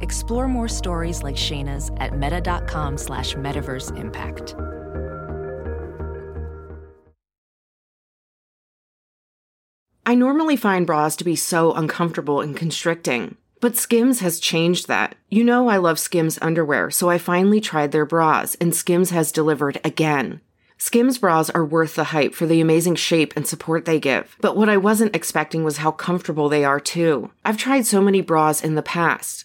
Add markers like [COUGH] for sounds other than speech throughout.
Explore more stories like Shayna's at meta.com slash metaverse impact. I normally find bras to be so uncomfortable and constricting, but Skims has changed that. You know I love Skims underwear, so I finally tried their bras, and Skims has delivered again. Skims bras are worth the hype for the amazing shape and support they give, but what I wasn't expecting was how comfortable they are too. I've tried so many bras in the past,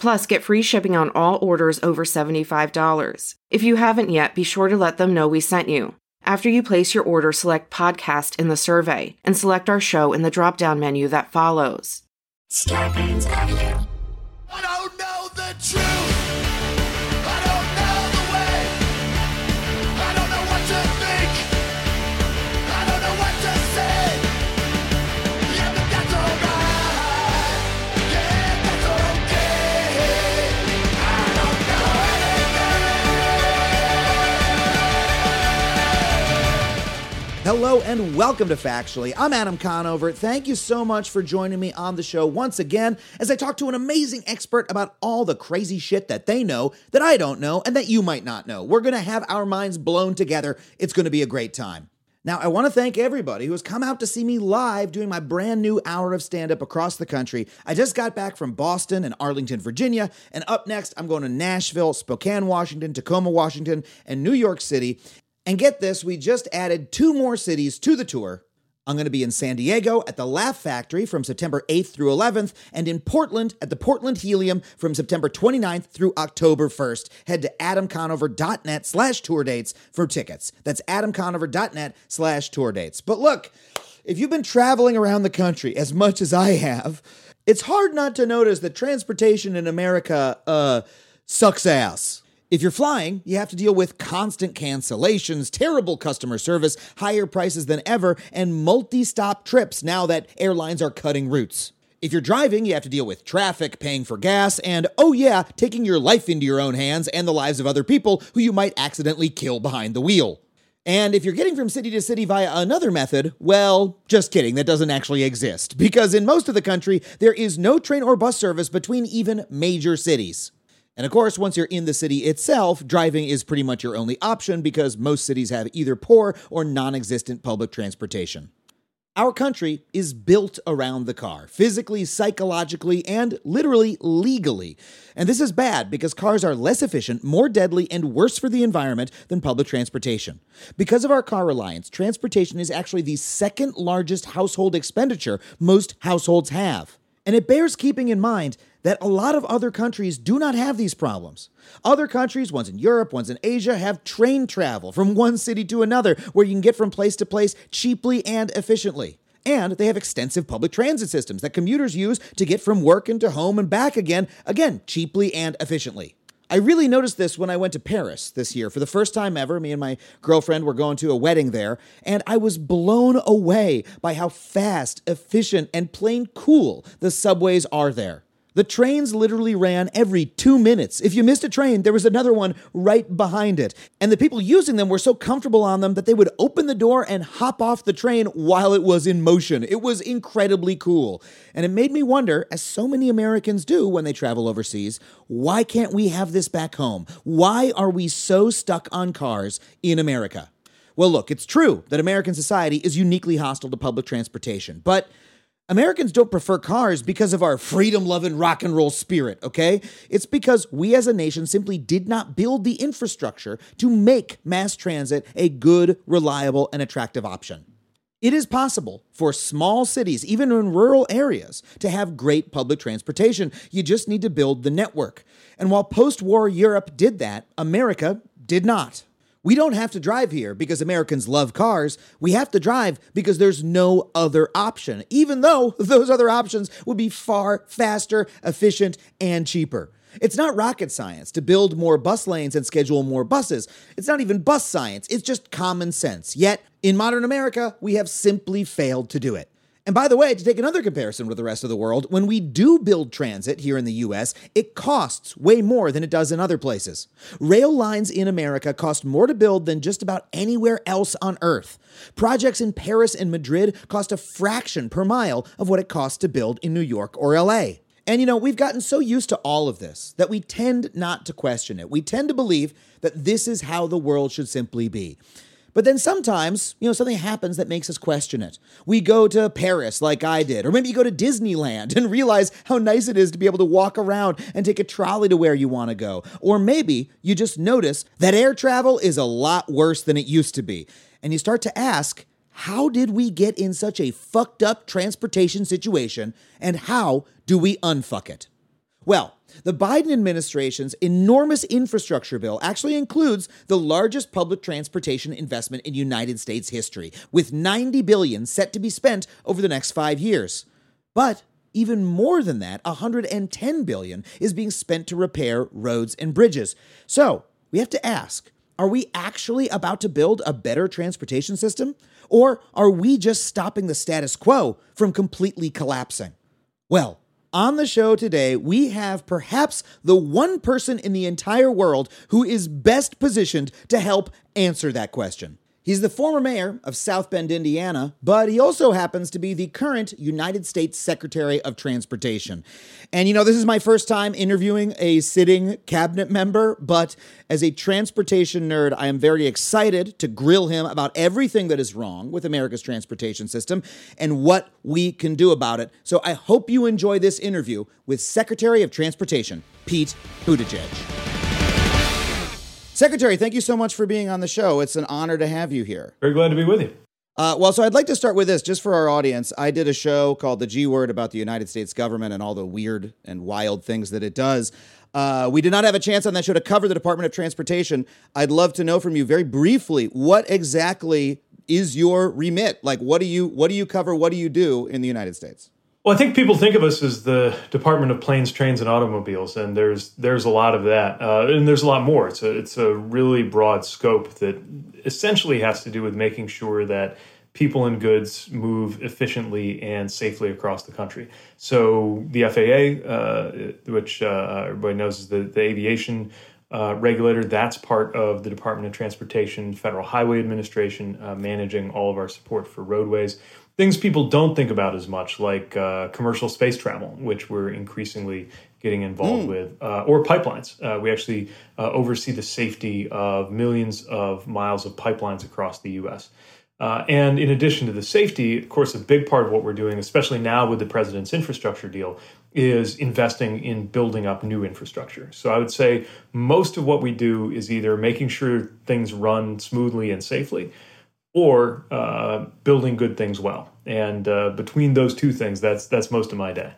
Plus, get free shipping on all orders over $75. If you haven't yet, be sure to let them know we sent you. After you place your order, select podcast in the survey and select our show in the drop down menu that follows. Scarpins Avenue. I don't know the truth. Hello and welcome to Factually. I'm Adam Conover. Thank you so much for joining me on the show once again as I talk to an amazing expert about all the crazy shit that they know that I don't know and that you might not know. We're going to have our minds blown together. It's going to be a great time. Now, I want to thank everybody who has come out to see me live doing my brand new hour of stand up across the country. I just got back from Boston and Arlington, Virginia, and up next, I'm going to Nashville, Spokane, Washington, Tacoma, Washington, and New York City. And get this, we just added two more cities to the tour. I'm going to be in San Diego at the Laugh Factory from September 8th through 11th, and in Portland at the Portland Helium from September 29th through October 1st. Head to adamconover.net slash tour dates for tickets. That's adamconover.net slash tour dates. But look, if you've been traveling around the country as much as I have, it's hard not to notice that transportation in America, uh, sucks ass. If you're flying, you have to deal with constant cancellations, terrible customer service, higher prices than ever, and multi stop trips now that airlines are cutting routes. If you're driving, you have to deal with traffic, paying for gas, and oh yeah, taking your life into your own hands and the lives of other people who you might accidentally kill behind the wheel. And if you're getting from city to city via another method, well, just kidding, that doesn't actually exist. Because in most of the country, there is no train or bus service between even major cities. And of course, once you're in the city itself, driving is pretty much your only option because most cities have either poor or non existent public transportation. Our country is built around the car, physically, psychologically, and literally legally. And this is bad because cars are less efficient, more deadly, and worse for the environment than public transportation. Because of our car reliance, transportation is actually the second largest household expenditure most households have. And it bears keeping in mind that a lot of other countries do not have these problems. Other countries, ones in Europe, ones in Asia, have train travel from one city to another where you can get from place to place cheaply and efficiently. And they have extensive public transit systems that commuters use to get from work into home and back again, again, cheaply and efficiently. I really noticed this when I went to Paris this year for the first time ever. Me and my girlfriend were going to a wedding there, and I was blown away by how fast, efficient, and plain cool the subways are there. The trains literally ran every two minutes. If you missed a train, there was another one right behind it. And the people using them were so comfortable on them that they would open the door and hop off the train while it was in motion. It was incredibly cool. And it made me wonder, as so many Americans do when they travel overseas, why can't we have this back home? Why are we so stuck on cars in America? Well, look, it's true that American society is uniquely hostile to public transportation, but Americans don't prefer cars because of our freedom loving rock and roll spirit, okay? It's because we as a nation simply did not build the infrastructure to make mass transit a good, reliable, and attractive option. It is possible for small cities, even in rural areas, to have great public transportation. You just need to build the network. And while post war Europe did that, America did not. We don't have to drive here because Americans love cars. We have to drive because there's no other option, even though [LAUGHS] those other options would be far faster, efficient, and cheaper. It's not rocket science to build more bus lanes and schedule more buses. It's not even bus science, it's just common sense. Yet, in modern America, we have simply failed to do it. And by the way, to take another comparison with the rest of the world, when we do build transit here in the US, it costs way more than it does in other places. Rail lines in America cost more to build than just about anywhere else on Earth. Projects in Paris and Madrid cost a fraction per mile of what it costs to build in New York or LA. And you know, we've gotten so used to all of this that we tend not to question it. We tend to believe that this is how the world should simply be. But then sometimes, you know, something happens that makes us question it. We go to Paris like I did, or maybe you go to Disneyland [LAUGHS] and realize how nice it is to be able to walk around and take a trolley to where you want to go. Or maybe you just notice that air travel is a lot worse than it used to be. And you start to ask, how did we get in such a fucked up transportation situation and how do we unfuck it? Well, the Biden administration's enormous infrastructure bill actually includes the largest public transportation investment in United States history, with 90 billion set to be spent over the next 5 years. But even more than that, 110 billion is being spent to repair roads and bridges. So, we have to ask, are we actually about to build a better transportation system? Or are we just stopping the status quo from completely collapsing? Well, on the show today, we have perhaps the one person in the entire world who is best positioned to help answer that question. He's the former mayor of South Bend, Indiana, but he also happens to be the current United States Secretary of Transportation. And you know, this is my first time interviewing a sitting cabinet member, but as a transportation nerd, I am very excited to grill him about everything that is wrong with America's transportation system and what we can do about it. So I hope you enjoy this interview with Secretary of Transportation, Pete Buttigieg. Secretary, thank you so much for being on the show. It's an honor to have you here. Very glad to be with you. Uh, well, so I'd like to start with this just for our audience. I did a show called The G Word about the United States government and all the weird and wild things that it does. Uh, we did not have a chance on that show to cover the Department of Transportation. I'd love to know from you very briefly what exactly is your remit? Like, what do you what do you cover? What do you do in the United States? Well, I think people think of us as the Department of Planes, Trains, and Automobiles, and there's there's a lot of that, uh, and there's a lot more. It's a it's a really broad scope that essentially has to do with making sure that people and goods move efficiently and safely across the country. So the FAA, uh, which uh, everybody knows is the, the aviation uh, regulator, that's part of the Department of Transportation, Federal Highway Administration, uh, managing all of our support for roadways things people don't think about as much, like uh, commercial space travel, which we're increasingly getting involved mm. with, uh, or pipelines. Uh, we actually uh, oversee the safety of millions of miles of pipelines across the U.S. Uh, and in addition to the safety, of course, a big part of what we're doing, especially now with the president's infrastructure deal, is investing in building up new infrastructure. So I would say most of what we do is either making sure things run smoothly and safely, or uh, building good things well. And uh, between those two things, that's that's most of my day.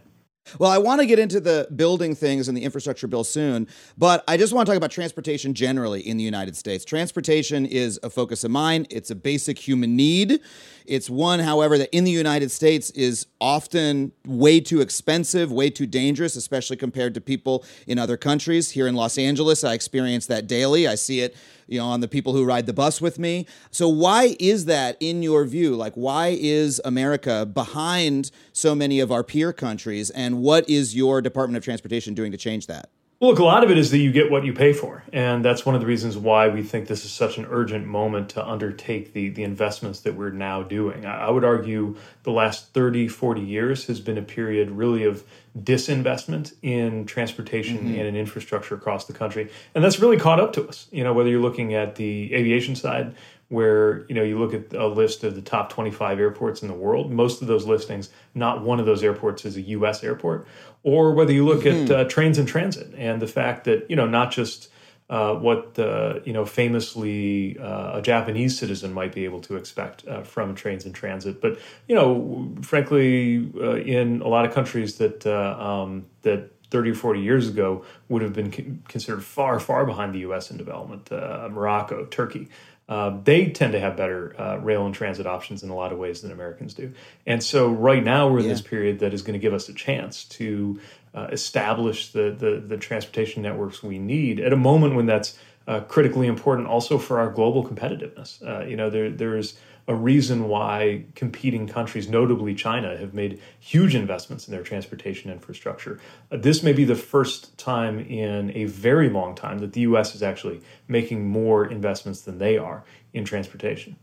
Well, I want to get into the building things and the infrastructure bill soon, but I just want to talk about transportation generally in the United States. Transportation is a focus of mine. It's a basic human need. It's one, however, that in the United States is often way too expensive, way too dangerous, especially compared to people in other countries. Here in Los Angeles, I experience that daily. I see it you know, on the people who ride the bus with me. So why is that in your view? Like why is America behind so many of our peer countries and what is your Department of Transportation doing to change that? Well, look, a lot of it is that you get what you pay for. And that's one of the reasons why we think this is such an urgent moment to undertake the, the investments that we're now doing. I, I would argue the last 30, 40 years has been a period really of disinvestment in transportation mm-hmm. and in infrastructure across the country. And that's really caught up to us. You know, whether you're looking at the aviation side, where you know you look at a list of the top 25 airports in the world most of those listings not one of those airports is a us airport or whether you look at uh, trains in transit and the fact that you know not just uh, what uh, you know famously uh, a Japanese citizen might be able to expect uh, from trains in transit, but you know, frankly, uh, in a lot of countries that uh, um, that 30 or 40 years ago would have been considered far, far behind the U.S. in development, uh, Morocco, Turkey. Uh, they tend to have better uh, rail and transit options in a lot of ways than Americans do. And so, right now, we're in this period that is going to give us a chance to uh, establish the, the, the transportation networks we need at a moment when that's uh, critically important also for our global competitiveness. Uh, you know, there, there's a reason why competing countries, notably China, have made huge investments in their transportation infrastructure. Uh, this may be the first time in a very long time that the U.S. is actually making more investments than they are in transportation.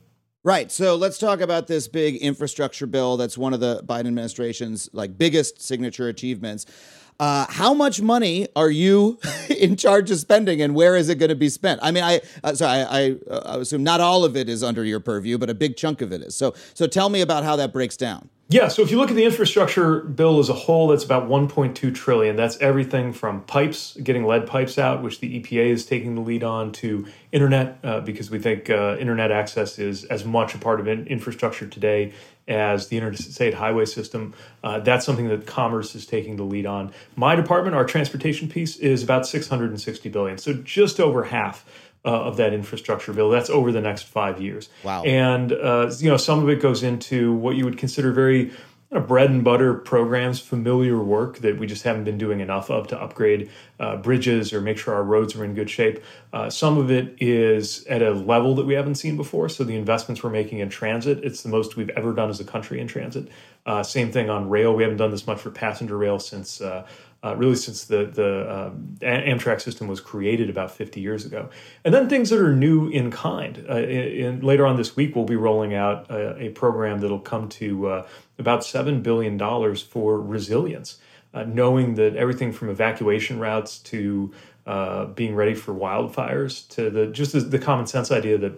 Right. So let's talk about this big infrastructure bill that's one of the Biden administration's like biggest signature achievements. Uh, how much money are you [LAUGHS] in charge of spending, and where is it going to be spent? I mean, I uh, sorry, I, I, uh, assume not all of it is under your purview, but a big chunk of it is. So, so tell me about how that breaks down. Yeah, so if you look at the infrastructure bill as a whole, that's about 1.2 trillion. That's everything from pipes, getting lead pipes out, which the EPA is taking the lead on, to internet, uh, because we think uh, internet access is as much a part of in- infrastructure today as the interstate highway system. Uh, that's something that commerce is taking the lead on. My department, our transportation piece, is about 660 billion, so just over half uh, of that infrastructure bill. That's over the next five years. Wow. And uh, you know, some of it goes into what you would consider very kind of bread and butter programs, familiar work that we just haven't been doing enough of to upgrade uh, bridges or make sure our roads are in good shape. Uh, some of it is at a level that we haven't seen before. So the investments we're making in transit, it's the most we've ever done as a country in transit. Uh, same thing on rail. We haven't done this much for passenger rail since. Uh, uh, really, since the the um, Amtrak system was created about 50 years ago, and then things that are new in kind. Uh, in, in, later on this week, we'll be rolling out a, a program that'll come to about $7 billion for resilience, uh, knowing that everything from evacuation routes to uh, being ready for wildfires to the just the, the common sense idea that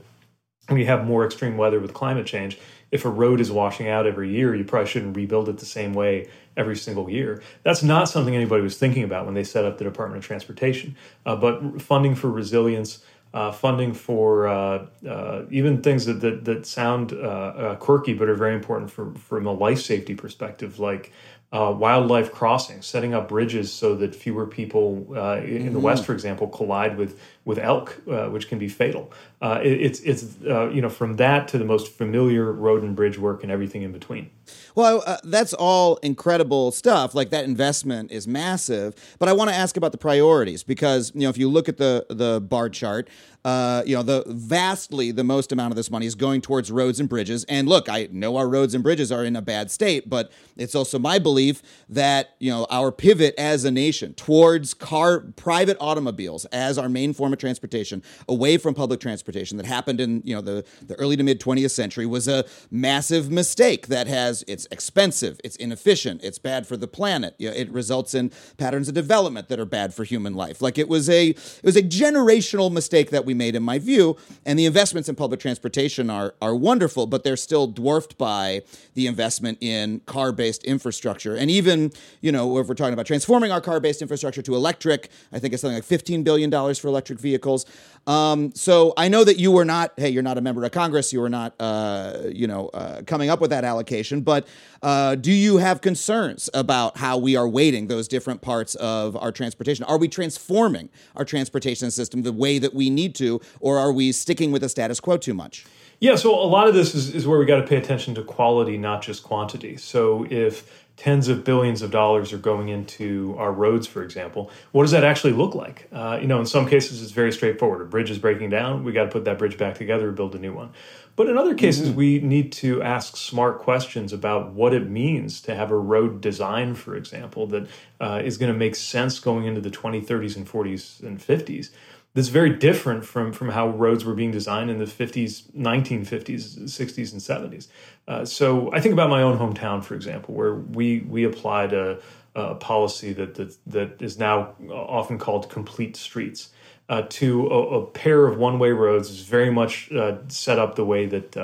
when you have more extreme weather with climate change, if a road is washing out every year, you probably shouldn't rebuild it the same way every single year. That's not something anybody was thinking about when they set up the Department of Transportation. Uh, but funding for resilience, uh, funding for uh, uh, even things that that, that sound uh, uh, quirky but are very important for, from a life safety perspective, like uh, wildlife crossings, setting up bridges so that fewer people in mm-hmm. the West, for example, collide with with elk, which can be fatal. It, it's it's you know from that to the most familiar road and bridge work and everything in between. Well, uh, that's all incredible stuff. Like that investment is massive. But I want to ask about the priorities because you know if you look at the the bar chart, uh, you know the vastly the most amount of this money is going towards roads and bridges. And look, I know our roads and bridges are in a bad state, but it's also my belief that you know our pivot as a nation towards car private automobiles as our main form of transportation, away from public transportation, that happened in you know the the early to mid 20th century was a massive mistake that has it's expensive, it's inefficient, it's bad for the planet. You know, it results in patterns of development that are bad for human life. Like it was a it was a generational mistake that we made, in my view. And the investments in public transportation are are wonderful, but they're still dwarfed by the investment in car based infrastructure. And even you know if we're talking about transforming our car based infrastructure to electric, I think it's something like fifteen billion dollars for electric vehicles. Um, so I know that you were not, hey, you're not a member of Congress, you were not, uh, you know, uh, coming up with that allocation. But uh, do you have concerns about how we are weighting those different parts of our transportation? Are we transforming our transportation system the way that we need to, or are we sticking with the status quo too much? Yeah, so a lot of this is, is where we got to pay attention to quality, not just quantity. So if tens of billions of dollars are going into our roads, for example, what does that actually look like? Uh, you know, in some cases, it's very straightforward. A bridge is breaking down, we got to put that bridge back together and build a new one. But in other cases, mm-hmm. we need to ask smart questions about what it means to have a road design, for example, that uh, is going to make sense going into the 2030s and 40s and 50s that's very different from from how roads were being designed in the 50s 1950s 60s and 70s uh, so i think about my own hometown for example where we we applied a, a policy that, that that is now often called complete streets uh, to a, a, pair of one way roads is very much uh, set up the way that.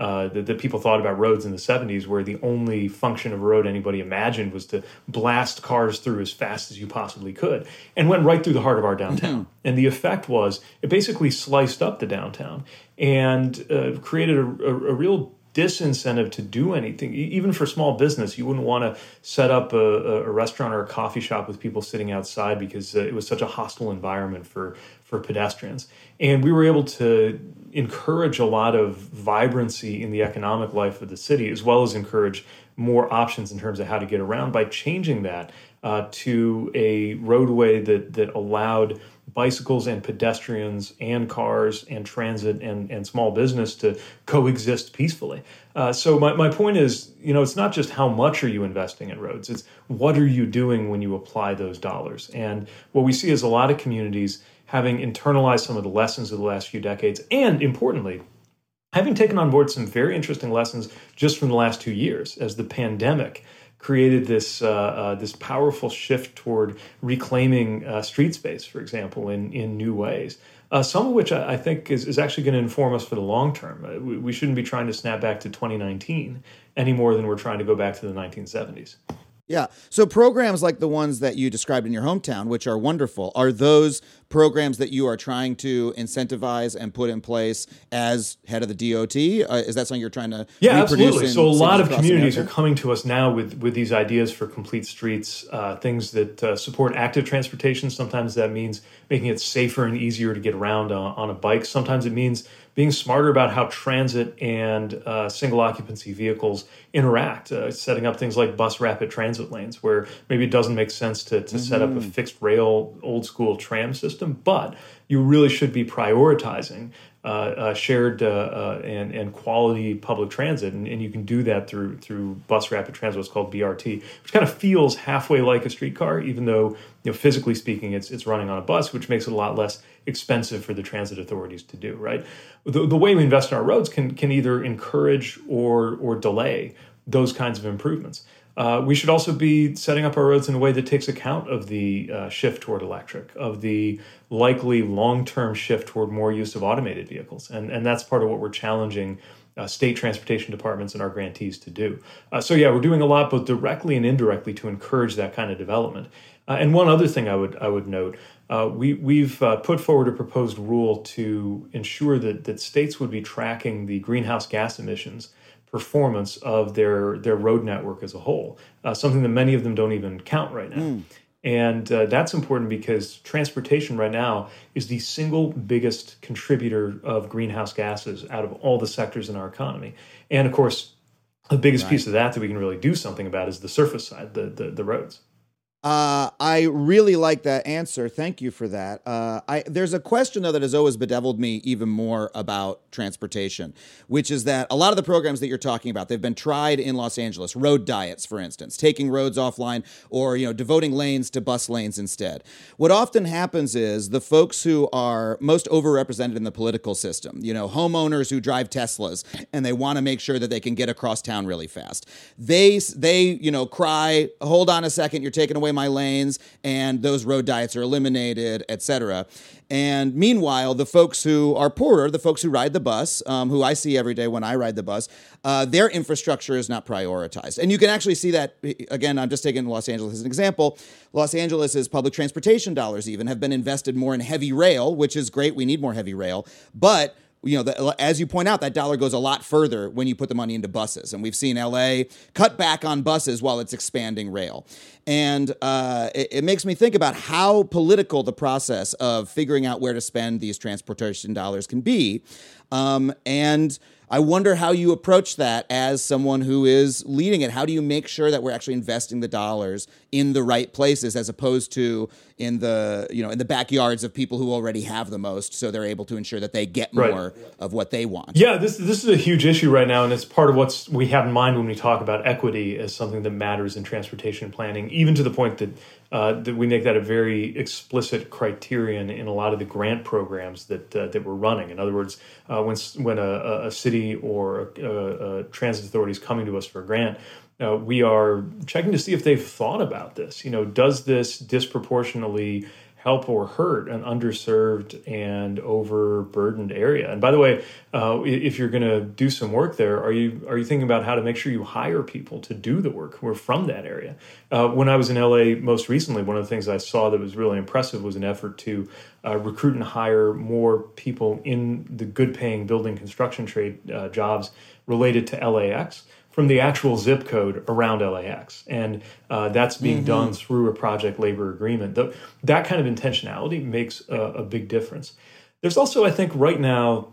Uh, that, that, people thought about roads in the 70s, where the only function of a road anybody imagined was to blast cars through as fast as you possibly could, and went right through the heart of our downtown. Mm-hmm. And the effect was it basically sliced up the downtown and uh, created a, a, a real disincentive to do anything even for small business you wouldn't want to set up a, a, restaurant or a coffee shop with people sitting outside because uh, it was such a hostile environment for for pedestrians and we were able to encourage a lot of vibrancy in the economic life of the city as well as encourage more options in terms of how to get around by changing that uh, to a roadway that that allowed bicycles and pedestrians and cars and transit and, and small business to coexist peacefully. Uh, so my, my point is, you know, it's not just how much are you investing in roads, it's what are you doing when you apply those dollars. And what we see is a lot of communities having internalized some of the lessons of the last few decades and importantly, having taken on board some very interesting lessons just from the last two years as the pandemic created this uh, uh, this powerful shift toward reclaiming uh, street space, for example, in in new ways. Uh, some of which I, I think is, is actually going to inform us for the long term. Uh, we, we shouldn't be trying to snap back to 2019 any more than we're trying to go back to the 1970s. Yeah. So programs like the ones that you described in your hometown, which are wonderful, are those programs that you are trying to incentivize and put in place as head of the DOT? Uh, is that something you're trying to? Yeah, absolutely. So a lot of communities are coming to us now with with these ideas for complete streets, uh, things that uh, support active transportation. Sometimes that means making it safer and easier to get around on, on a bike. Sometimes it means being smarter about how transit and uh, single occupancy vehicles interact, uh, setting up things like bus rapid transit lanes, where maybe it doesn't make sense to, to mm-hmm. set up a mm-hmm. fixed rail old school tram system, but you really should be prioritizing uh, uh, shared uh, uh, and and quality public transit, and, and, you can do that through through bus rapid transit, what's called BRT, which kind of feels halfway like a streetcar, even though you know physically speaking, it's it's running on a bus, which makes it a lot less expensive for the transit authorities to do. Right, the, the way we invest in our roads can can either encourage or or delay those kinds of improvements. Uh, we should also be setting up our roads in a way that takes account of the uh, shift toward electric, of the likely long-term shift toward more use of automated vehicles, and and that's part of what we're challenging uh, state transportation departments and our grantees to do. Uh, so yeah, we're doing a lot both directly and indirectly to encourage that kind of development. Uh, and one other thing I would I would note. Uh, we, we've put forward a proposed rule to ensure that, that states would be tracking the greenhouse gas emissions performance of their their road network as a whole. Uh, something that many of them don't even count right now. Mm. And uh, that's important because transportation right now is the single biggest contributor of greenhouse gases out of all the sectors in our economy. And of course, the biggest right. piece of that that we can really do something about is the surface side, the, the, the roads. Uh, I really like that answer. Thank you for that. Uh, I, there's a question though that has always bedeviled me even more about transportation, which is that a lot of the programs that you're talking about they've been tried in Los Angeles. Road diets, for instance, taking roads offline or you know devoting lanes to bus lanes instead. What often happens is the folks who are most overrepresented in the political system, you know, homeowners who drive Teslas and they want to make sure that they can get across town really fast. They they you know cry, hold on a second, you're taking away away my lanes and those road diets are eliminated, etc. And meanwhile, the folks who are poorer, the folks who ride the bus, um, who I see every day when I ride the bus, uh, their infrastructure is not prioritized. And you can actually see that, again, I'm just taking Los Angeles as an example. Los Angeles's public transportation dollars even have been invested more in heavy rail, which is great. We need more heavy rail. But you know, the, as you point out, that dollar goes a lot further when you put the money into buses. And we've seen LA cut back on buses while it's expanding rail. And uh, it, it, makes me think about how political the process of figuring out where to spend these transportation dollars can be. Um, and I wonder how you approach that as someone who is leading it. How do you make sure that we're actually investing the dollars in the right places as opposed to in the you know in the backyards of people who already have the most, so they're able to ensure that they get right. more of what they want. Yeah, this this is a huge issue right now, and it's part of what we have in mind when we talk about equity as something that matters in transportation planning, even to the point that uh, that we make that a very explicit criterion in a lot of the grant programs that uh, that we're running. In other words, uh, when when a, a city or a, a, transit authority is coming to us for a grant, uh, we are checking to see if they've thought about this. You know, does this disproportionately help or hurt an underserved and overburdened area. And by the way, uh, if you're going to do some work there, are you are you thinking about how to make sure you hire people to do the work who are from that area? Uh, when I was in LA most recently, one of the things I saw that was really impressive was an effort to uh, recruit and hire more people in the good-paying building construction trade uh, jobs related to LAX from the actual zip code around LAX. And uh, that's being mm-hmm. done through a project labor agreement. The, that kind of intentionality makes a, a, big difference. There's also, I think, right now,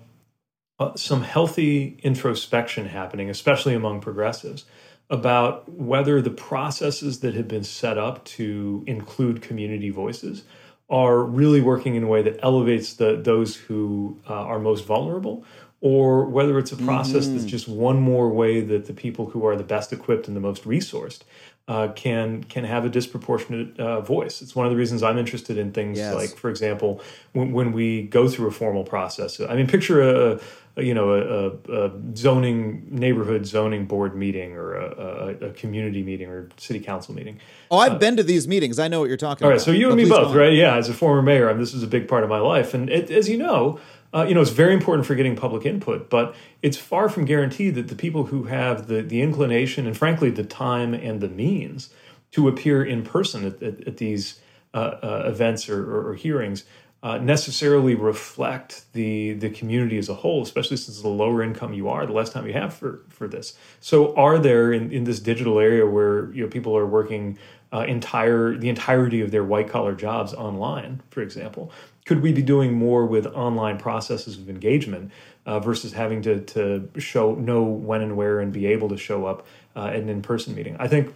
uh, some healthy introspection happening, especially among progressives, about whether the processes that have been set up to include community voices are really working in a way that elevates the, those who uh, are most vulnerable or whether it's a process mm-hmm. that's just one more way that the people who are the best equipped and the most resourced uh, can can have a disproportionate uh, voice. It's one of the reasons I'm interested in things yes. like, for example, when, when we go through a formal process. I mean, picture a, a you know a, a, zoning neighborhood zoning board meeting or a, a, community meeting or city council meeting. Oh, I've uh, been to these meetings. I know what you're talking all about. All right, so you and me both, right? Yeah, as a former mayor, I mean, this is a big part of my life, and it, as you know uh, you know, it's very important for getting public input, but it's far from guaranteed that the people who have the, the inclination and, frankly, the time and the means to appear in person at, at, at these uh, uh, events or, or, or hearings uh, necessarily reflect the the community as a whole, especially since the lower income you are, the less time you have for for this. So, are there in, in this digital area where you know people are working uh, entire the entirety of their white collar jobs online, for example? Could we be doing more with online processes of engagement uh, versus having to, to show know when and where and be able to show up uh, at an in-person meeting? I think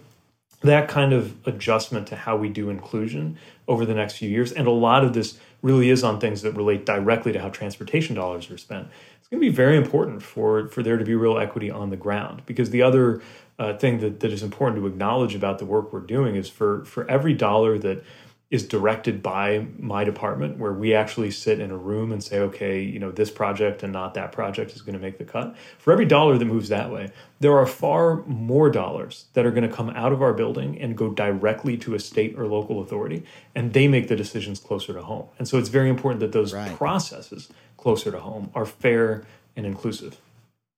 that kind of adjustment to how we do inclusion over the next few years and a lot of this really is on things that relate directly to how transportation dollars are spent it's going to be very important for for there to be real equity on the ground. Because the other uh, thing that, that is important to acknowledge about the work we're doing is for for every dollar that is directed by my department where we actually sit in a room and say okay you know this project and not that project is going to make the cut for every dollar that moves that way there are far more dollars that are going to come out of our building and go directly to a state or local authority and they make the decisions closer to home and so it's very important that those right. processes closer to home are fair and inclusive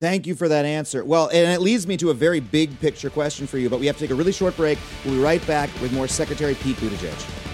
Thank you for that answer. Well, and it leads me to a very big picture question for you, but we have to take a really short break. We'll be right back with more Secretary Pete Buttigieg.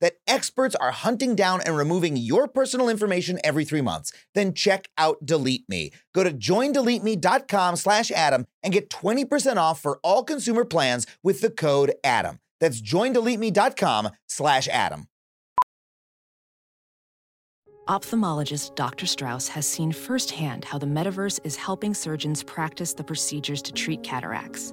that experts are hunting down and removing your personal information every three months, then check out Delete Me. Go to joindeleteme.com slash Adam and get 20% off for all consumer plans with the code ADAM. That's joindeleteme.com slash Adam. Ophthalmologist Dr. Strauss has seen firsthand how the metaverse is helping surgeons practice the procedures to treat cataracts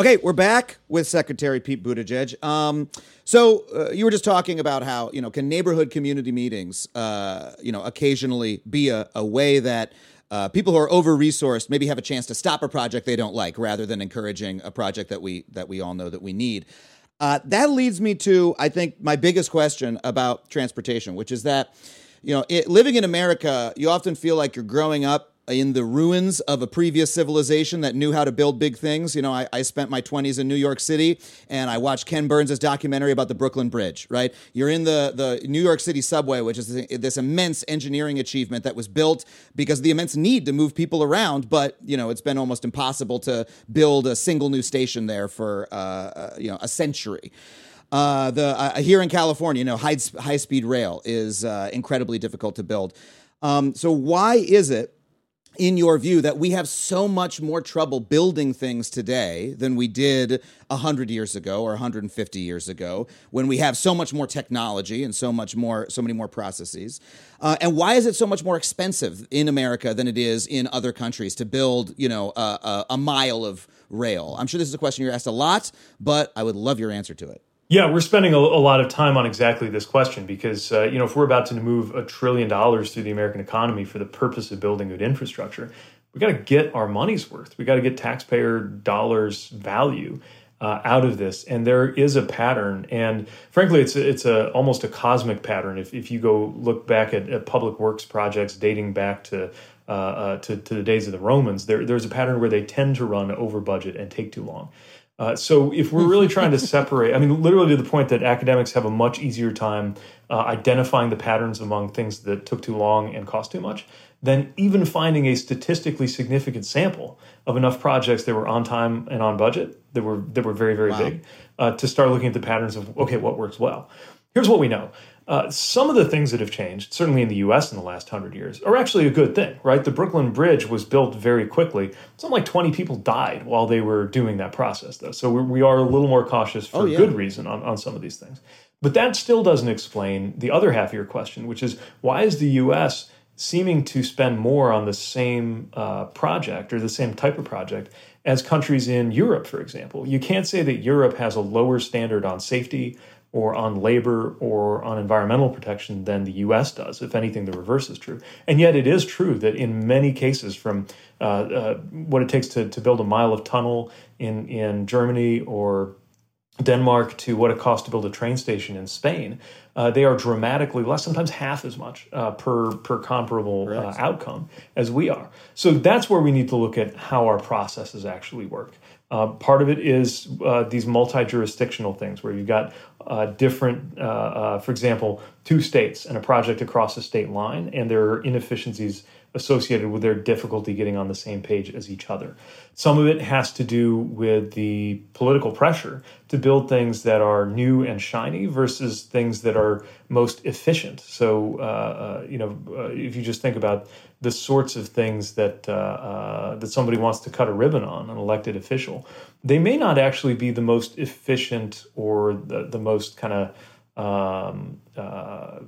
Okay, we're back with Secretary Pete Buttigieg. Um, so uh, you were just talking about how you know can neighborhood community meetings, uh, you know, occasionally be a, a way that uh, people who are over resourced maybe have a chance to stop a project they don't like, rather than encouraging a project that we that we all know that we need. Uh, that leads me to I think my biggest question about transportation, which is that you know it, living in America, you often feel like you're growing up in the ruins of a previous civilization that knew how to build big things. You know, I, I, spent my 20s in New York City and I watched Ken Burns' documentary about the Brooklyn Bridge, right? You're in the, the New York City subway, which is this immense engineering achievement that was built because of the immense need to move people around. But, you know, it's been almost impossible to build a single new station there for, uh, uh, you know, a century. Uh, the uh, here in California, you know, high high speed rail is uh, incredibly difficult to build. Um, so why is it in your view that we have so much more trouble building things today than we did 100 years ago or 150 years ago when we have so much more technology and so much more so many more processes? Uh, and why is it so much more expensive in america than it is in other countries to build you know a, a, a mile of rail? I'm sure this is a question you're asked a lot but i would love your answer to it yeah, we're spending a, a, lot of time on exactly this question because uh, you know if we're about to move a trillion dollars through the American economy for the purpose of building good infrastructure, we got to get our money's worth. We got to get taxpayer dollars value uh, out of this, and there is a pattern. And frankly, it's it's a almost a cosmic pattern. If if you go look back at, at public works projects dating back to uh, uh, to, to the days of the Romans, there, there's a pattern where they tend to run over budget and take too long. Uh, so if we're really trying to [LAUGHS] separate, I mean, literally to the point that academics have a much easier time uh, identifying the patterns among things that took too long and cost too much than even finding a statistically significant sample of enough projects that were on time and on budget that were that were very very wow. big uh, to start looking at the patterns of okay what works well. Here's what we know. Uh, some of the things that have changed, certainly in the US in the last hundred years, are actually a good thing, right? The Brooklyn Bridge was built very quickly. Something like 20 people died while they were doing that process, though. So we, we are a little more cautious for oh, yeah. good reason on, on some of these things. But that still doesn't explain the other half of your question, which is why is the US seeming to spend more on the same uh, project or the same type of project as countries in Europe, for example? You can't say that Europe has a lower standard on safety or on labor or on environmental protection than the US does. If anything, the reverse is true. And yet, it is true that in many cases, from uh, uh, what it takes to, to build a mile of tunnel in, in Germany or Denmark to what it costs to build a train station in Spain, uh, they are dramatically less, sometimes half as much uh, per per comparable uh, outcome as we are. So that's where we need to look at how our processes actually work. Uh, part of it is uh, these multi-jurisdictional things where you've got uh, different, uh, uh, for example, two states and a project across a state line, and there are inefficiencies associated with their difficulty getting on the same page as each other. Some of it has to do with the political pressure to build things that are new and shiny versus things that are most efficient. So, uh, uh, you know, uh, if you just think about the sorts of things that uh, uh, that somebody wants to cut a ribbon on, an elected official, they may not actually be the most efficient or the, the most kind of um, uh,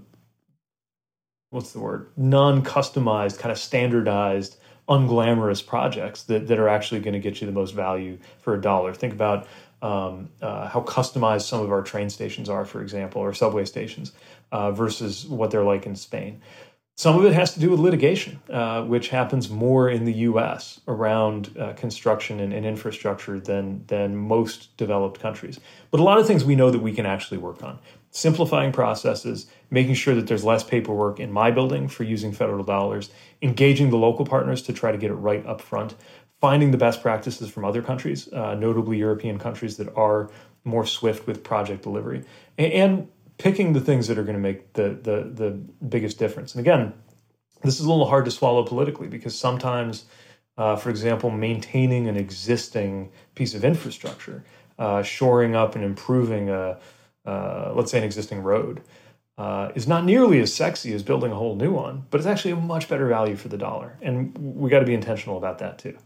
what's the word non-customized kind of standardized unglamorous projects that, that are actually going to get you the most value for a dollar think about um, uh, how customized some of our train stations are for example or subway stations uh, versus what they're like in spain some of it has to do with litigation, uh, which happens more in the U.S. around uh, construction and, and, infrastructure than than most developed countries. But a lot of things we know that we can actually work on: simplifying processes, making sure that there's less paperwork in my building for using federal dollars, engaging the local partners to try to get it right up front, finding the best practices from other countries, uh, notably European countries that are more swift with project delivery, and, and picking the things that are going to make the, the the biggest difference. And again, this is a little hard to swallow politically because sometimes, uh, for example, maintaining an existing piece of infrastructure, uh, shoring up and improving a uh, let's say an existing road. Uh, is not nearly as sexy as building a whole new one, but it's actually a much better value for the dollar. And we got to be intentional about that too.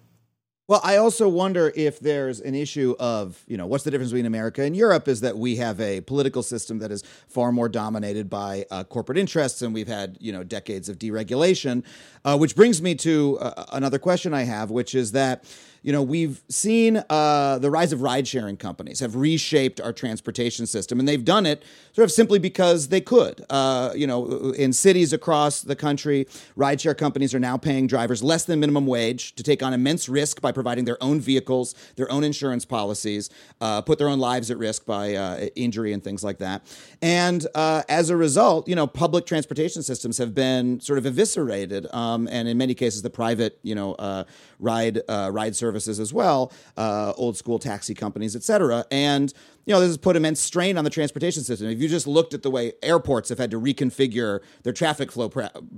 Well, I also wonder if there's an issue of, you know, what's the difference between America and Europe is that we have a political system that is far more dominated by uh, corporate interests, and we've had, you know, decades of deregulation. Uh, which brings me to uh, another question I have, which is that, you know, we've seen uh, the rise of ride sharing companies have reshaped our transportation system, and they've done it sort of simply because they could. Uh, you know, in cities across the country, rideshare companies are now paying drivers less than minimum wage to take on immense risk by providing their own vehicles, their own insurance policies, uh, put their own lives at risk by uh, injury and things like that. And uh, as a result, you know, public transportation systems have been sort of eviscerated, um, and in many cases, the private, you know, uh, ride ride services as well, uh, old school taxi companies, et cetera. And you know, this has put immense strain on the transportation system. If you just looked at the way airports have had to reconfigure their traffic flow,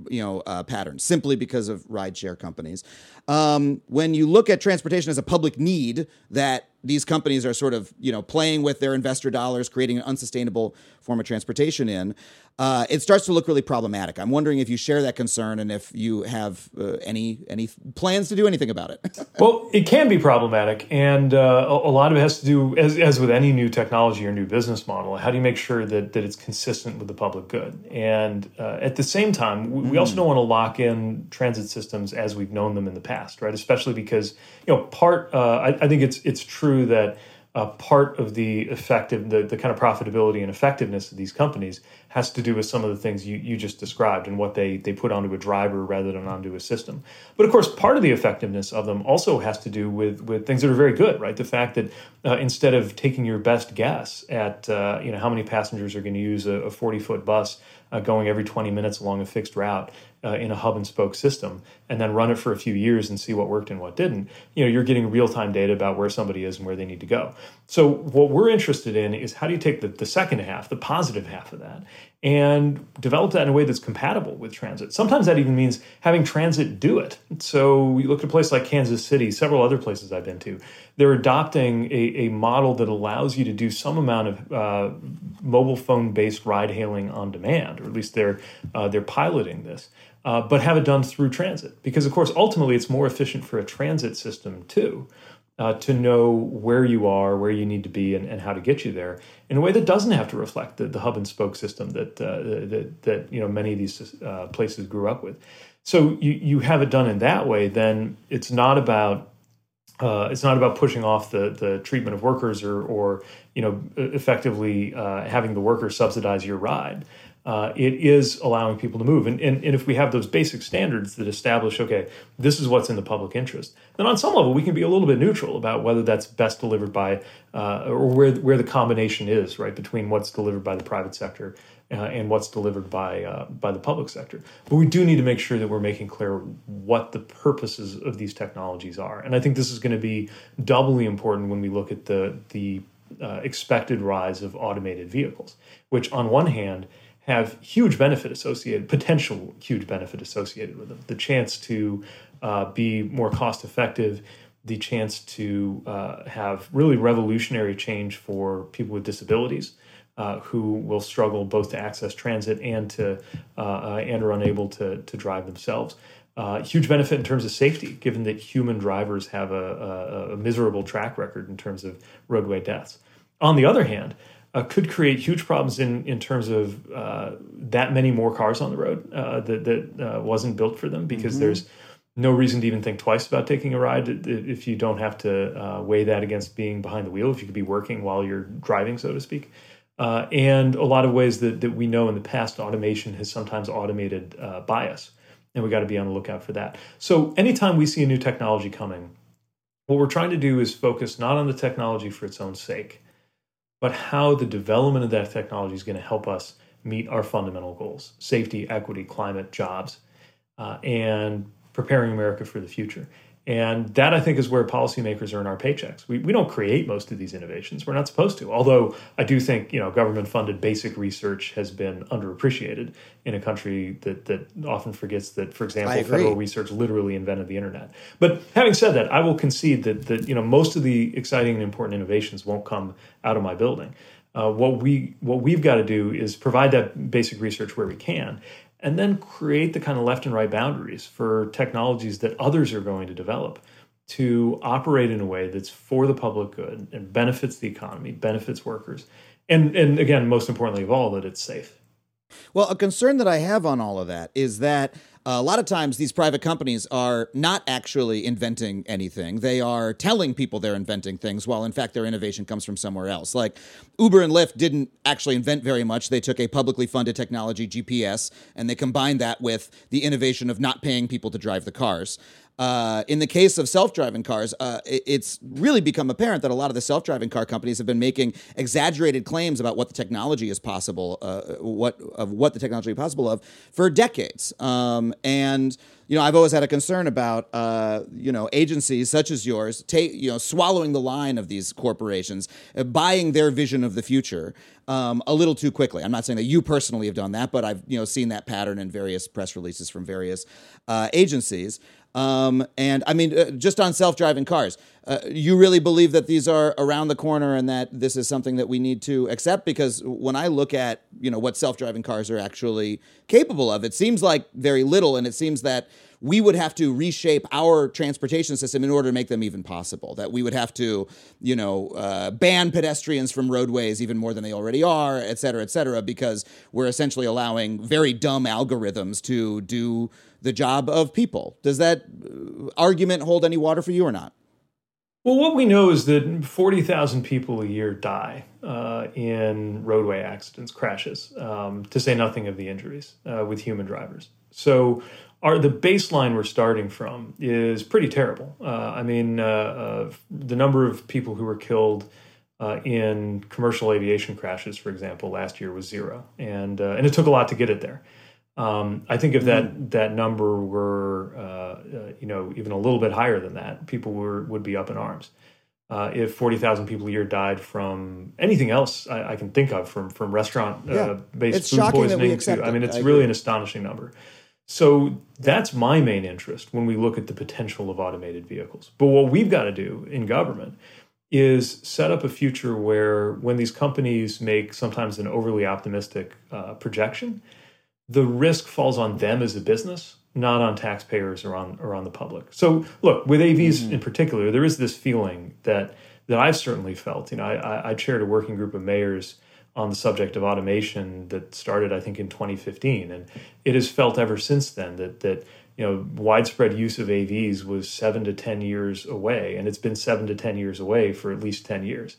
you know, uh, patterns simply because of rideshare companies. Um, when you look at transportation as a public need that these companies are sort of you know playing with their investor dollars, creating an unsustainable form of transportation in, uh, it starts to look really problematic. I'm wondering if you share that concern and if you have uh, any any plans to do anything about it. [LAUGHS] well, it can be problematic, and uh, a, a, lot of it has to do, as, as with any new technology or new business model, how do you make sure that that it's consistent with the public good? And uh, at the same time, we, we also don't want to lock in transit systems as we've known them in the past, right? Especially because you know part. Uh, I, I think it's it's true that uh, part of the effective, the, the kind of profitability and effectiveness of these companies has to do with some of the things you, you just described and what they, they put onto a driver rather than onto a system. But of course, part of the effectiveness of them also has to do with, with things that are very good, right? The fact that uh, instead of taking your best guess at uh, you know how many passengers are going to use a 40 foot bus uh, going every 20 minutes along a fixed route, uh, in a hub and spoke system and then run it for a few years and see what worked and what didn't, you know, you're getting real time data about where somebody is and where they need to go. So what we're interested in is how do you take the, the second half, the positive half of that, and develop that in a way that's compatible with transit. Sometimes that even means having transit do it. So we look at a place like Kansas City, several other places I've been to. They're adopting a, a model that allows you to do some amount of uh, mobile phone based ride hailing on demand, or at least they're uh, they're piloting this uh, but have it done through transit. Because, of course, ultimately it's more efficient for a transit system too. Uh, to know where you are, where you need to be, and, and, how to get you there in a way that doesn't have to reflect the, the hub and spoke system that, uh, that that you know many of these uh, places grew up with. So you you have it done in that way. Then it's not about uh, it's not about pushing off the the treatment of workers or or you know effectively uh, having the workers subsidize your ride uh, it is allowing people to move. And, and, and if we have those basic standards that establish, okay, this is what's in the public interest, then on some level we can be a little bit neutral about whether that's best delivered by uh, or where where the combination is, right, between what's delivered by the private sector uh, and what's delivered by uh, by the public sector. But we do need to make sure that we're making clear what the purposes of these technologies are. And I think this is going to be doubly important when we look at the the uh, expected rise of automated vehicles, which on one hand have huge benefit associated, potential huge benefit associated with them. The chance to uh, be more cost effective, the chance to uh, have really revolutionary change for people with disabilities. Uh, who will struggle both to access transit and to uh, uh, and are unable to to drive themselves. Uh, huge benefit in terms of safety, given that human drivers have a, a, a miserable track record in terms of roadway deaths. On the other hand, uh, could create huge problems in in terms of uh, that many more cars on the road uh, that that uh, wasn't built for them because mm-hmm. there's no reason to even think twice about taking a ride. If you don't have to uh, weigh that against being behind the wheel if you could be working while you're driving so to speak. Uh, and a lot of ways that, that we know in the past automation has sometimes automated bias and we got to be on the lookout for that. So anytime we see a new technology coming what we're trying to do is focus not on the technology for its own sake but how the development of that technology is going to help us meet our fundamental goals safety, equity, climate, jobs, uh, and preparing America for the future. And that, I think, is where policymakers earn our paychecks. We, we don't create most of these innovations. We're not supposed to. Although I do think you know government funded basic research has been underappreciated in a country that, that often forgets that, for example, federal research literally invented the internet. But having said that, I will concede that, that you know most of the exciting and important innovations won't come out of my building. Uh, what we what we've got to do is provide that basic research where we can, and then create the kind of left and right boundaries for technologies that others are going to develop to operate in a way that's for the public good and benefits the economy, benefits workers, and and again, most importantly of all, that it's safe. Well, a concern that I have on all of that is that a lot of times these private companies are not actually inventing anything. They are telling people they're inventing things while in fact their innovation comes from somewhere else. Like Uber and Lyft didn't actually invent very much. They took a publicly funded technology, GPS, and they combined that with the innovation of not paying people to drive the cars. Uh, in the case of self-driving cars, uh, it, it's really become apparent that a lot of the self-driving car companies have been making exaggerated claims about what the technology is possible, uh, what of what the technology is possible of for decades. Um, and you know, I've always had a concern about uh, you know agencies such as yours, you know, swallowing the line of these corporations, uh, buying their vision of the future um, a little too quickly. I'm not saying that you personally have done that, but I've you know seen that pattern in various press releases from various agencies. Um, and I mean, uh, just on self driving cars, uh, you really believe that these are around the corner and that this is something that we need to accept? Because when I look at, you know, what self driving cars are actually capable of, it seems like very little. And it seems that we would have to reshape our transportation system in order to make them even possible. That we would have to, you know, uh, ban pedestrians from roadways even more than they already are, et cetera, et cetera, because we're essentially allowing very dumb algorithms to do the job of people. Does that uh, argument hold any water for you or not? Well, what we know is that 40,000 people a year die uh, in roadway accidents, crashes, um, to say nothing of the injuries uh, with human drivers. So, our, the baseline we're starting from is pretty terrible. Uh, I mean, uh, uh, the number of people who were killed in commercial aviation crashes, for example, last year was zero, and and it took a lot to get it there. Um, I think if that Mm-hmm. that number were uh, uh, you know even a little bit higher than that, people were would be up in arms. Uh, if forty thousand people a year died from anything else I, I can think of, from from restaurant Yeah. uh, based It's food that poisoning to, I mean, it's I really an astonishing number. So that's my main interest when we look at the potential of automated vehicles. But what we've got to do in government is set up a future where when these companies make sometimes an overly optimistic uh, projection, the risk falls on them as a business, not on taxpayers or on or on the public. So look, with AVs mm-hmm. in particular, there is this feeling that that I've certainly felt. You know, I, I, I chaired a working group of mayors on the subject of automation that started, I think, in 2015, and it has felt ever since then that that you know widespread use of AVs was seven to ten years away, and it's been seven to ten years away for at least ten years.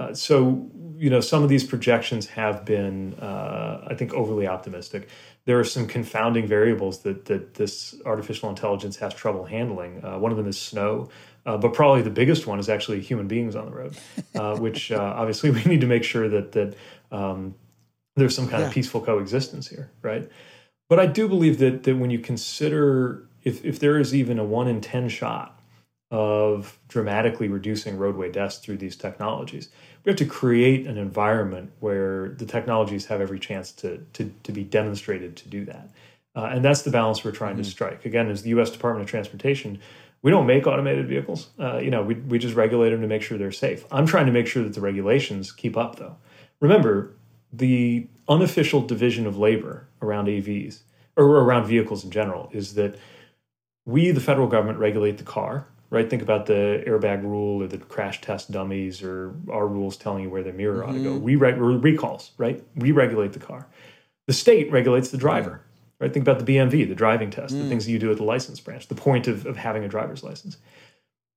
Uh, so, you know, some of these projections have been, uh, I think, overly optimistic. There are some confounding variables that that this artificial intelligence has trouble handling. Uh, one of them is snow, uh, but probably the biggest one is actually human beings on the road, [LAUGHS] uh, which uh, obviously we need to make sure that that um, there's some kind of peaceful coexistence here, right? But I do believe that that when you consider if if there is even a one in ten shot of dramatically reducing roadway deaths through these technologies. We have to create an environment where the technologies have every chance to to, to be demonstrated to do that. Uh, and that's the balance we're trying to strike. Again, as the U.S. Department of Transportation, we don't make automated vehicles. Uh, you know, we, we just regulate them to make sure they're safe. I'm trying to make sure that the regulations keep up, though. Remember, the unofficial division of labor around AVs or around vehicles in general is that we, the federal government, regulate the car, right? Think about the airbag rule or the crash test dummies or our rules telling you where the mirror ought to go. Mm-hmm. We reg- or recalls, right? We regulate the car. The state regulates the driver, right? Think about the BMV, the driving test, the mm. things that you do at the license branch, the point of, of having a driver's license.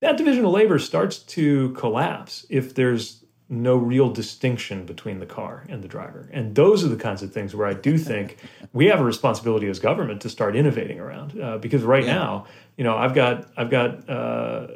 That division of labor starts to collapse if there's no real distinction between the car and the driver. And those are the kinds of things where I do think [LAUGHS] we have a responsibility as government to start innovating around. Uh, because right now, you know, I've got I've got uh,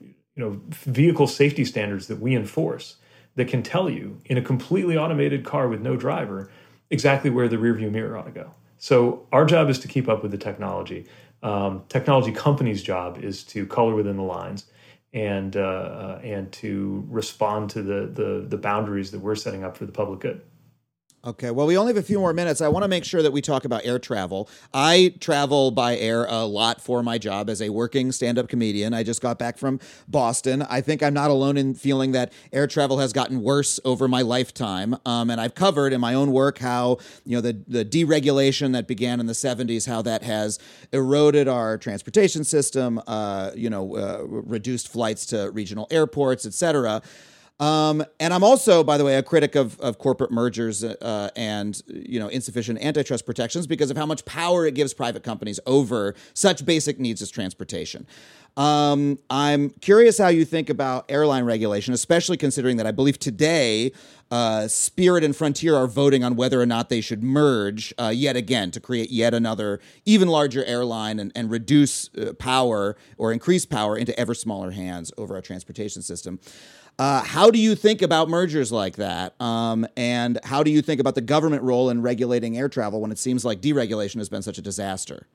you know vehicle safety standards that we enforce that can tell you in a completely automated car with no driver exactly where the rear view mirror ought to go. So our job is to keep up with the technology. Um, technology companies' job is to color within the lines and uh, uh, and to respond to the, the the boundaries that we're setting up for the public good. Okay, well, we only have a few more minutes. I want to make sure that we talk about air travel. I travel by air a lot for my job as a working stand up comedian. I just got back from Boston. I think I'm not alone in feeling that air travel has gotten worse over my lifetime. Um, and I've covered in my own work how, you know, the, the deregulation that began in the 70s, how that has eroded our transportation system, uh, you know, uh, reduced flights to regional airports, et cetera. Um, and I'm also, by the way, a critic of, of corporate mergers uh, and you know insufficient antitrust protections because of how much power it gives private companies over such basic needs as transportation. Um, I'm curious how you think about airline regulation, especially considering that I believe today uh, Spirit and Frontier are voting on whether or not they should merge uh, yet again to create yet another even larger airline and, and reduce uh, power or increase power into ever smaller hands over our transportation system. Uh, how do you think about mergers like that? Um, and how do you think about the government role in regulating air travel when it seems like deregulation has been such a disaster?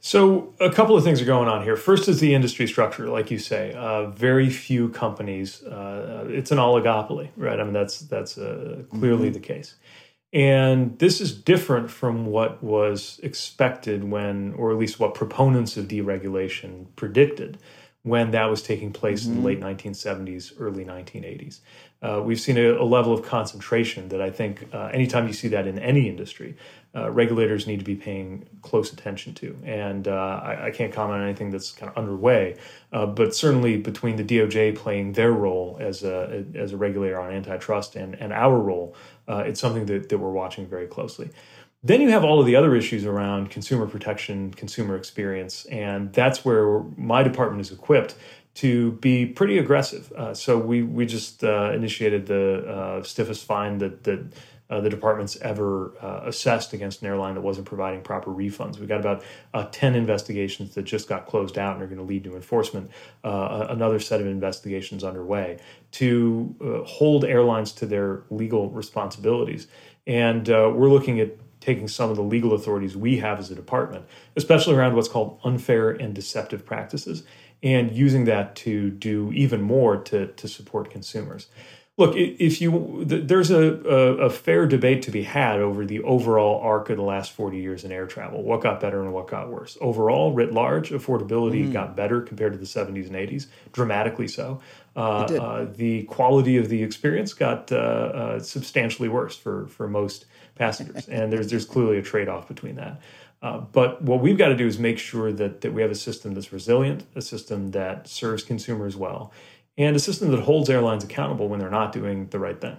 So, a couple of things are going on here. First is the industry structure, like you say. Uh, very few companies. Uh, it's an oligopoly, right? I mean, that's that's uh, clearly mm-hmm. the case. And this is different from what was expected when, or at least what proponents of deregulation predicted when that was taking place mm-hmm. in the mm-hmm. late 1970s, early 1980s. Uh, we've seen a, a, level of concentration that I think uh, anytime you see that in any industry, uh, regulators need to be paying close attention to. And uh, I, I, can't comment on anything that's kind of underway, uh, but certainly between the DOJ playing their role as a, as a regulator on antitrust and, and our role, uh, it's something that, that we're watching very closely. Then you have all of the other issues around consumer protection, consumer experience, and that's where my department is equipped to be pretty aggressive. Uh, so we we just uh, initiated the uh, stiffest fine that that uh, the department's ever uh, assessed against an airline that wasn't providing proper refunds. We've got about uh, 10 investigations that just got closed out and are going to lead to enforcement. another set of investigations underway to hold airlines to their legal responsibilities. And we're looking at taking some of the legal authorities we have as a department, especially around what's called unfair and deceptive practices, and using that to do even more to, to support consumers. Look, if you there's a, a, a, fair debate to be had over the overall arc of the last 40 years in air travel. What got better and what got worse? Overall, writ large, affordability mm. got better compared to the 70s and 80s, dramatically so. Uh, uh, the quality of the experience got uh, uh substantially worse for for most passengers, and there's there's clearly a trade off between that. Uh, but what we've got to do is make sure that that we have a system that's resilient, a system that serves consumers well, and a system that holds airlines accountable when they're not doing the right thing.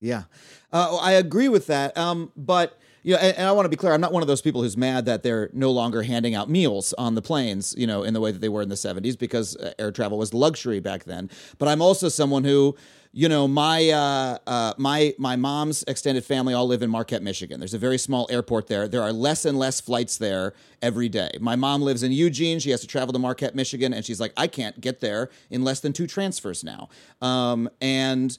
Yeah, uh, I agree with that. Um, but you know, and, and, I want to be clear, I'm not one of those people who's mad that they're no longer handing out meals on the planes, you know, in the way that they were in the 70s because uh, air travel was luxury back then. But I'm also someone who you know my uh, uh, my my mom's extended family all live in Marquette, Michigan. There's a very small airport there. There are less and less flights there every day. My mom lives in Eugene. She has to travel to Marquette, Michigan, and she's like, I can't get there in less than two transfers now. Um, and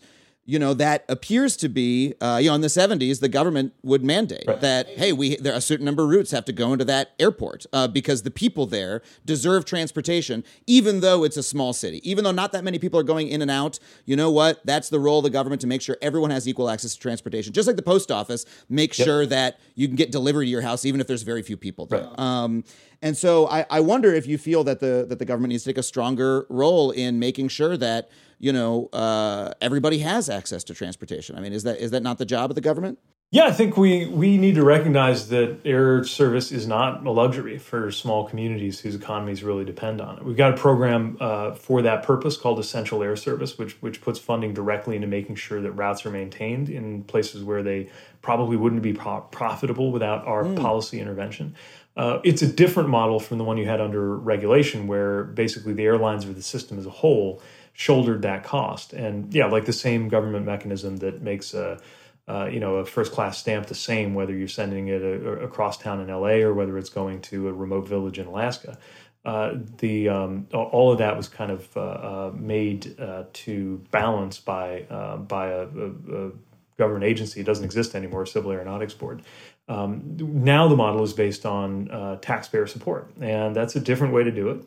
you know that appears to be uh, you know in the 70s the government would mandate right. that hey we there are a certain number of routes have to go into that airport uh, because the people there deserve transportation even though it's a small city even though not that many people are going in and out you know what that's the role of the government to make sure everyone has equal access to transportation just like the post office make yep. sure that you can get delivery to your house even if there's very few people there right. um, and so I, I wonder if you feel that the that the government needs to take a stronger role in making sure that you know, uh, everybody has access to transportation. I mean, is that is that not the job of the government? Yeah, I think we we need to recognize that air service is not a luxury for small communities whose economies really depend on it. We've got a program uh, for that purpose called Essential Air Service, which which puts funding directly into making sure that routes are maintained in places where they probably wouldn't be pro- profitable without our mm. policy intervention. Uh, it's a different model from the one you had under regulation, where basically the airlines or the system as a whole shouldered that cost. And yeah, like the same government mechanism that makes a uh, you know a first class stamp the same whether you're sending it a, across town in LA or whether it's going to a remote village in Alaska. Uh, the um, all of that was kind of uh, uh made uh, to balance by uh, by a, a, a, government agency. It doesn't exist anymore, Civil Aeronautics Board. Um, now the model is based on taxpayer support, and that's a different way to do it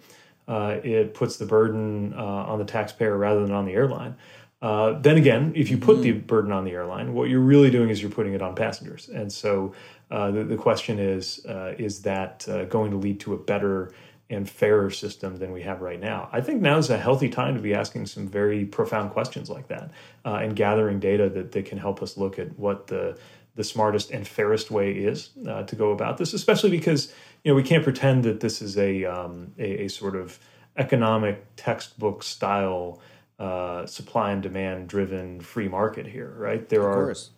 uh, it puts the burden uh, on the taxpayer rather than on the airline. Uh, then again, if you put the burden on the airline, what you're really doing is you're putting it on passengers. And so uh, the, the question is uh, is that uh, going to lead to a better and fairer system than we have right now? I think now is a healthy time to be asking some very profound questions like that uh, and gathering data that, that can help us look at what the the smartest and fairest way is uh, to go about this, especially because you know we can't pretend that this is a um, a, a sort of economic textbook style uh, supply and demand driven free market here, right? There Of are course.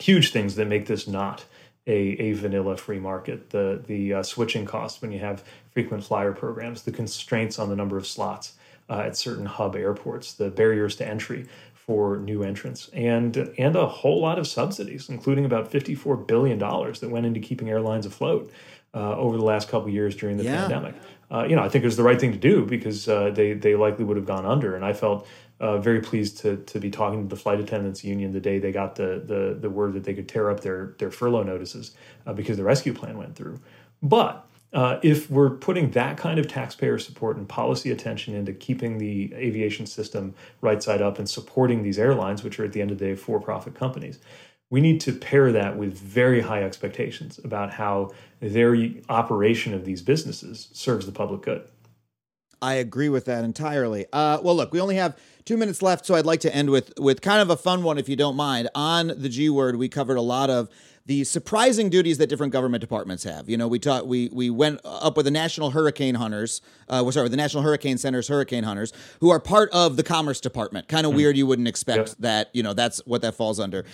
huge things that make this not a, a vanilla free market. The the uh, switching costs when you have frequent flyer programs, the constraints on the number of slots uh, at certain hub airports, the barriers to entry for new entrants, and and a whole lot of subsidies, including about fifty four billion dollars that went into keeping airlines afloat uh, over the last couple of years during the Yeah. pandemic. Uh, you know, I think it was the right thing to do because uh, they they likely would have gone under, and I felt uh, very pleased to to be talking to the flight attendants union the day they got the the the word that they could tear up their their furlough notices uh, because the rescue plan went through. But uh, if we're putting that kind of taxpayer support and policy attention into keeping the aviation system right side up and supporting these airlines, which are at the end of the day for profit companies, we need to pair that with very high expectations about how their operation of these businesses serves the public good. I agree with that entirely. Uh, well, look, we only have two minutes left, so I'd like to end with with kind of a fun one, if you don't mind. On the G word, we covered a lot of the surprising duties that different government departments have. You know, we taught we we went up with the National Hurricane Hunters, uh, well, sorry, with the National Hurricane Center's Hurricane Hunters, who are part of the Commerce Department. Kind of weird, you wouldn't expect Yep. that. You know, that's what that falls under.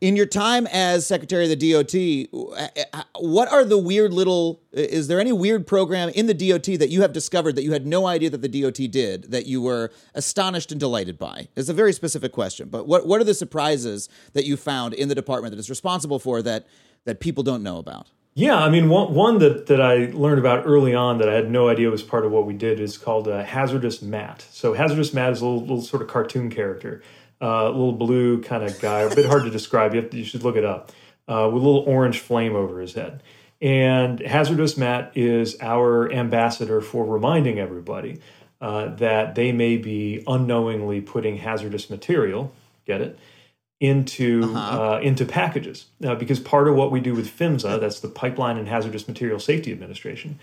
In your time as Secretary of the DOT, what are the weird little? Is there any weird program in the DOT that you have discovered that you had no idea that the DOT did that you were astonished and delighted by? It's a very specific question, but what what are the surprises that you found in the department that is responsible for that that people don't know about? Yeah, I mean, one, one that, that I learned about early on that I had no idea was part of what we did is called uh, Hazardous Matt. So, Hazardous Matt is a little, little sort of cartoon character, uh, a little blue kind of guy, a bit hard to describe. You, to, you should look it up, uh, with a little orange flame over his head. And Hazardous Matt is our ambassador for reminding everybody uh, that they may be unknowingly putting hazardous material, get it, into uh, into packages because part of what we do with PHMSA, that's the Pipeline and Hazardous Material Safety Administration,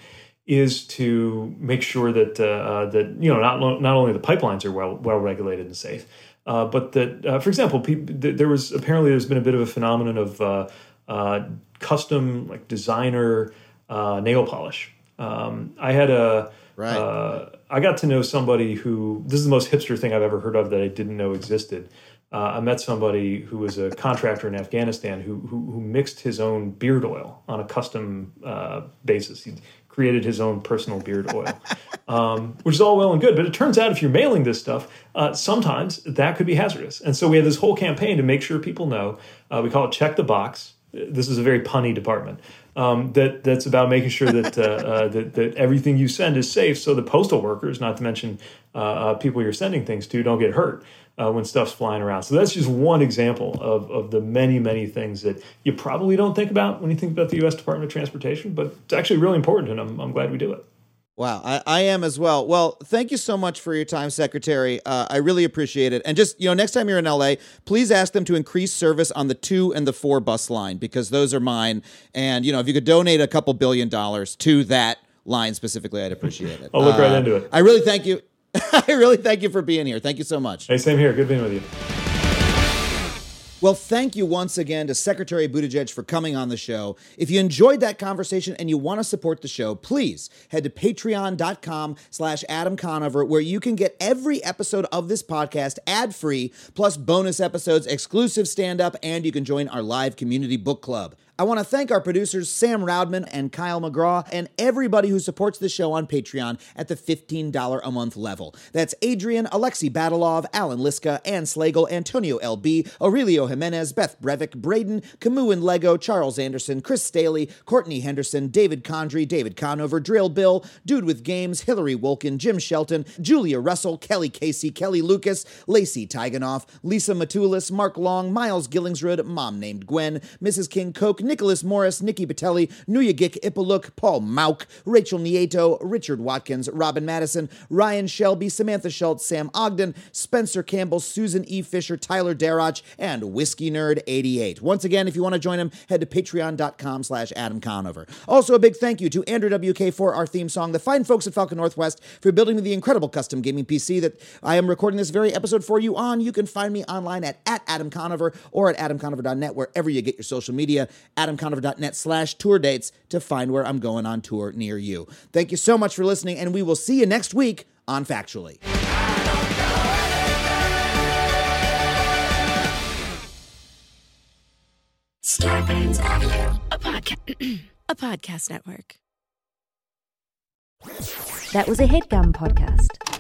is to make sure that uh, uh, that you know not lo- not only the pipelines are well well regulated and safe, uh, but that uh, for example, th- there was apparently there's been a bit of a phenomenon of uh, uh, custom like designer uh, nail polish. Um, I had a Right. uh, I got to know somebody who this is the most hipster thing I've ever heard of that I didn't know existed. Uh, I met somebody who was a contractor in Afghanistan who, who who mixed his own beard oil on a custom uh, basis. He created his own personal beard oil, um, which is all well and good. But it turns out if you're mailing this stuff, uh, sometimes that could be hazardous. And so we had this whole campaign to make sure people know. Uh, we call it check the box. This is a very punny department. Um, that that's about making sure that, uh, uh, that that everything you send is safe, so the postal workers, not to mention uh, uh, people you're sending things to, don't get hurt uh, when stuff's flying around. So that's just one example of of the many many things that you probably don't think about when you think about the U.S. Department of Transportation, but it's actually really important, and I'm I'm glad we do it. Wow, I, I am as well. Well, thank you so much for your time, Secretary. Uh, I really appreciate it. And just, you know, next time you're in LA, please ask them to increase service on the two and the four bus line because those are mine. And, you know, if you could donate a couple billion dollars to that line specifically, I'd appreciate it. [LAUGHS] I'll look right Uh, into it. I really thank you. [LAUGHS] I really thank you for being here. Thank you so much. Hey, same here. Good being with you. Well, thank you once again to Secretary Buttigieg for coming on the show. If you enjoyed that conversation and you want to support the show, please head to patreon.com slash Adam Conover, where you can get every episode of this podcast ad-free, plus bonus episodes, exclusive stand-up, and you can join our live community book club. I want to thank our producers, Sam Roudman and Kyle McGraw, and everybody who supports the show on Patreon at the $15 a month level. That's Adrian, Alexi Badalov, Alan Liska, Ann Slagle, Antonio LB, Aurelio Jimenez, Beth Brevik, Braden, Camus and Lego, Charles Anderson, Chris Staley, Courtney Henderson, David Condry, David Conover, Drill Bill, Dude with Games, Hillary Wolkin, Jim Shelton, Julia Russell, Kelly Casey, Kelly Lucas, Lacey Tiganoff, Lisa Matulis, Mark Long, Miles Gillingsrud, Mom Named Gwen, Mrs. King Coke, Nicholas Morris, Nikki Batelli, Nuya Gik Ipaluk, Paul Mauk, Rachel Nieto, Richard Watkins, Robin Madison, Ryan Shelby, Samantha Schultz, Sam Ogden, Spencer Campbell, Susan E. Fisher, Tyler Darroch, and Whiskey Nerd 88. Once again, if you want to join them, head to patreon.com slash Adam Conover. Also, a big thank you to Andrew WK for our theme song, the fine folks at Falcon Northwest for building me the incredible custom gaming PC that I am recording this very episode for you on. You can find me online at, at Adam Conover or at adamconover.net, wherever you get your social media, adamconover.net slash tour dates to find where I'm going on tour near you. Thank you so much for listening, and we will see you next week on Factually. Starbane's Audio, a podcast, [CLEARS THROAT] a podcast network. That was a headgum podcast.